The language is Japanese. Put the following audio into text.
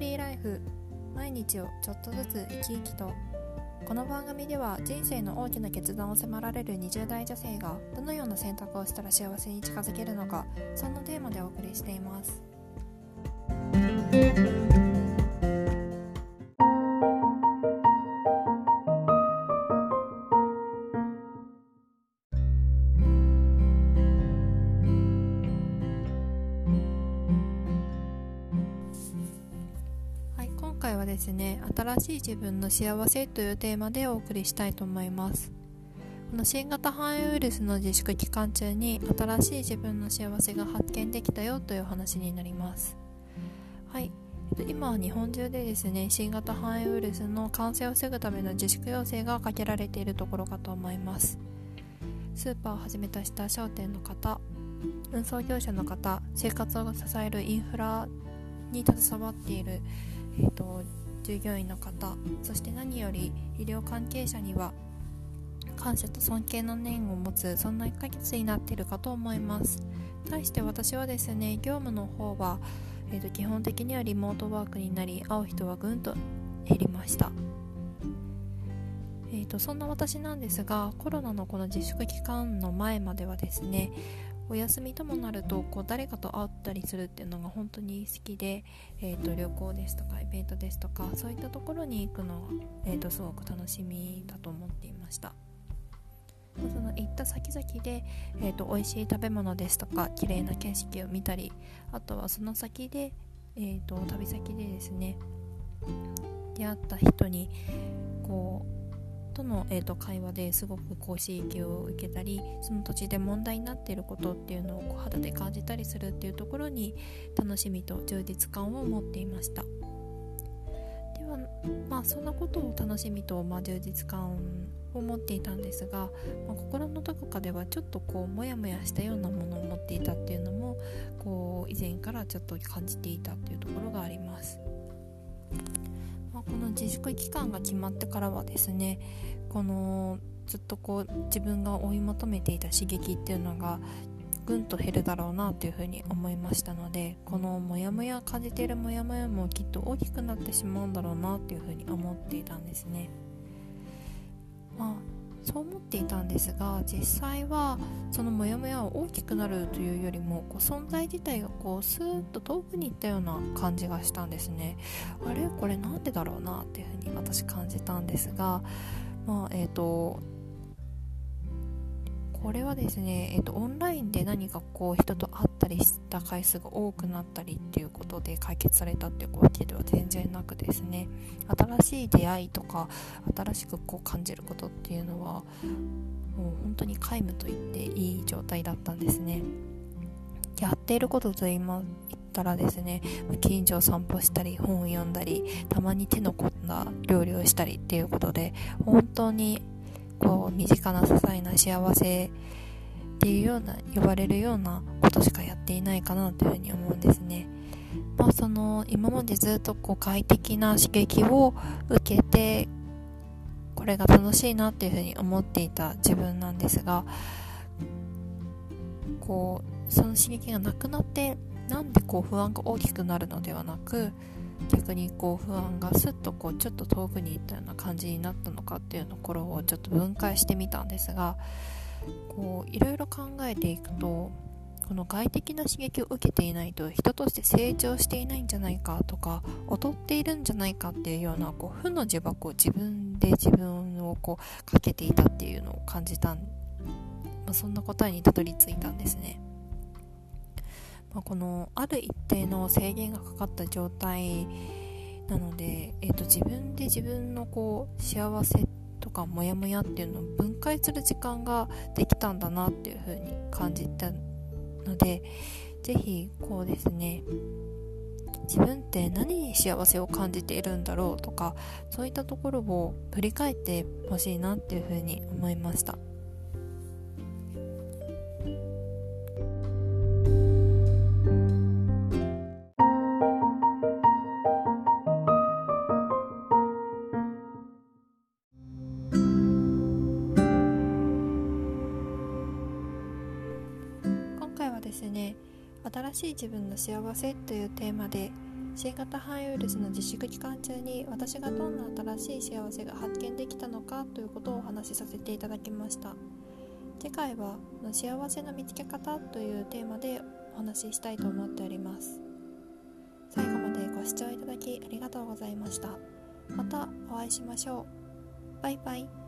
リーライフ毎日をちょっとずつ生き生きと。この番組では人生の大きな決断を迫られる20代女性がどのような選択をしたら幸せに近づけるのかそんなテーマでお送りしています。回はですね新しい自分の幸せというテーマでお送りしたいと思います。この新型肺炎ウイルスの自粛期間中に新しい自分の幸せが発見できたよという話になります。はい。今は日本中でですね新型肺炎ウイルスの感染を防ぐための自粛要請がかけられているところかと思います。スーパーをはじめとした商店の方運送業者の方生活を支えるインフラに携わっている、えーと、従業員の方そして何より医療関係者には感謝と尊敬の念を持つそんな1ヶ月になっているかと思います。対して私はですね業務の方は、えーと基本的にはリモートワークになり会う人はぐんと減りました。えーとそんな私なんですがコロナのこの自粛期間の前まではですねお休みともなるとこう誰かと会ったりするっていうのが本当に好きで、えーと、旅行ですとかイベントですとかそういったところに行くのは、えーと、すごく楽しみだと思っていました。その行った先々で、えーと、美味しい食べ物ですとか綺麗な景色を見たりあとはその先で、えー、と旅先でですね出会った人にこうとの、えーと、会話ですごくこう刺激を受けたりその土地で問題になっていることっていうのをこう肌で感じたりするっていうところに楽しみと充実感を持っていました。ではまあそんなことを楽しみと、まあ、充実感を持っていたんですが、まあ、心のどこかではちょっとこうモヤモヤしたようなものを持っていたっていうのもこう以前からちょっと感じていたっていうところがあります。ま、この自粛期間が決まってからはですねこのずっとこう自分が追い求めていた刺激っていうのがぐんと減るだろうなというふうに思いましたのでこのモヤモヤ感じているモヤモヤもきっと大きくなってしまうんだろうなというふうに思っていたんですね。まあそう思っていたんですが実際はそのモヤモヤは大きくなるというよりもこう存在自体がこうスーッと遠くに行ったような感じがしたんですね。あれ？これなんでだろうなっていうふうに私感じたんですがまあえっ、ー、とこれはですね、えーと、オンラインで何かこう人と会ったりした回数が多くなったりっていうことで解決されたっていうわけでは全然なくですね。新しい出会いとか新しくこう感じることっていうのはもう本当に皆無と言っていい状態だったんですね。やっていることと今言ったらですね近所を散歩したり本を読んだりたまに手の込んだ料理をしたりっていうことで本当にこう身近な些細な幸せっていうような呼ばれるようなことしかやっていないかなというふうに思うんですね。まあ、その今までずっとこう快適な刺激を受けてこれが楽しいなっていうふうに思っていた自分なんですがこうその刺激がなくなってなんでこう不安が大きくなるのではなく逆にこう不安がすっとこうちょっと遠くに行ったような感じになったのかっていうところをちょっと分解してみたんですがこういろいろ考えていくとこの外的な刺激を受けていないと人として成長していないんじゃないかとか劣っているんじゃないかっていうようなこう負の呪縛を自分で自分をこうかけていたっていうのを感じた、そんな答えにたどり着いたんですね。まあ、このある一定の制限がかかった状態なので、えーと、自分で自分のこう幸せとかモヤモヤっていうのを分解する時間ができたんだなっていう風に感じたので是非こうですね自分って何に幸せを感じているんだろうとかそういったところを振り返ってほしいなっていう風に思いました。ですね。新しい自分の幸せというテーマで新型肺炎ウイルスの自粛期間中に私がどんな新しい幸せが発見できたのかということをお話しさせていただきました。次回は幸せの見つけ方というテーマでお話ししたいと思っております。最後までご視聴いただきありがとうございました。またお会いしましょう。バイバイ。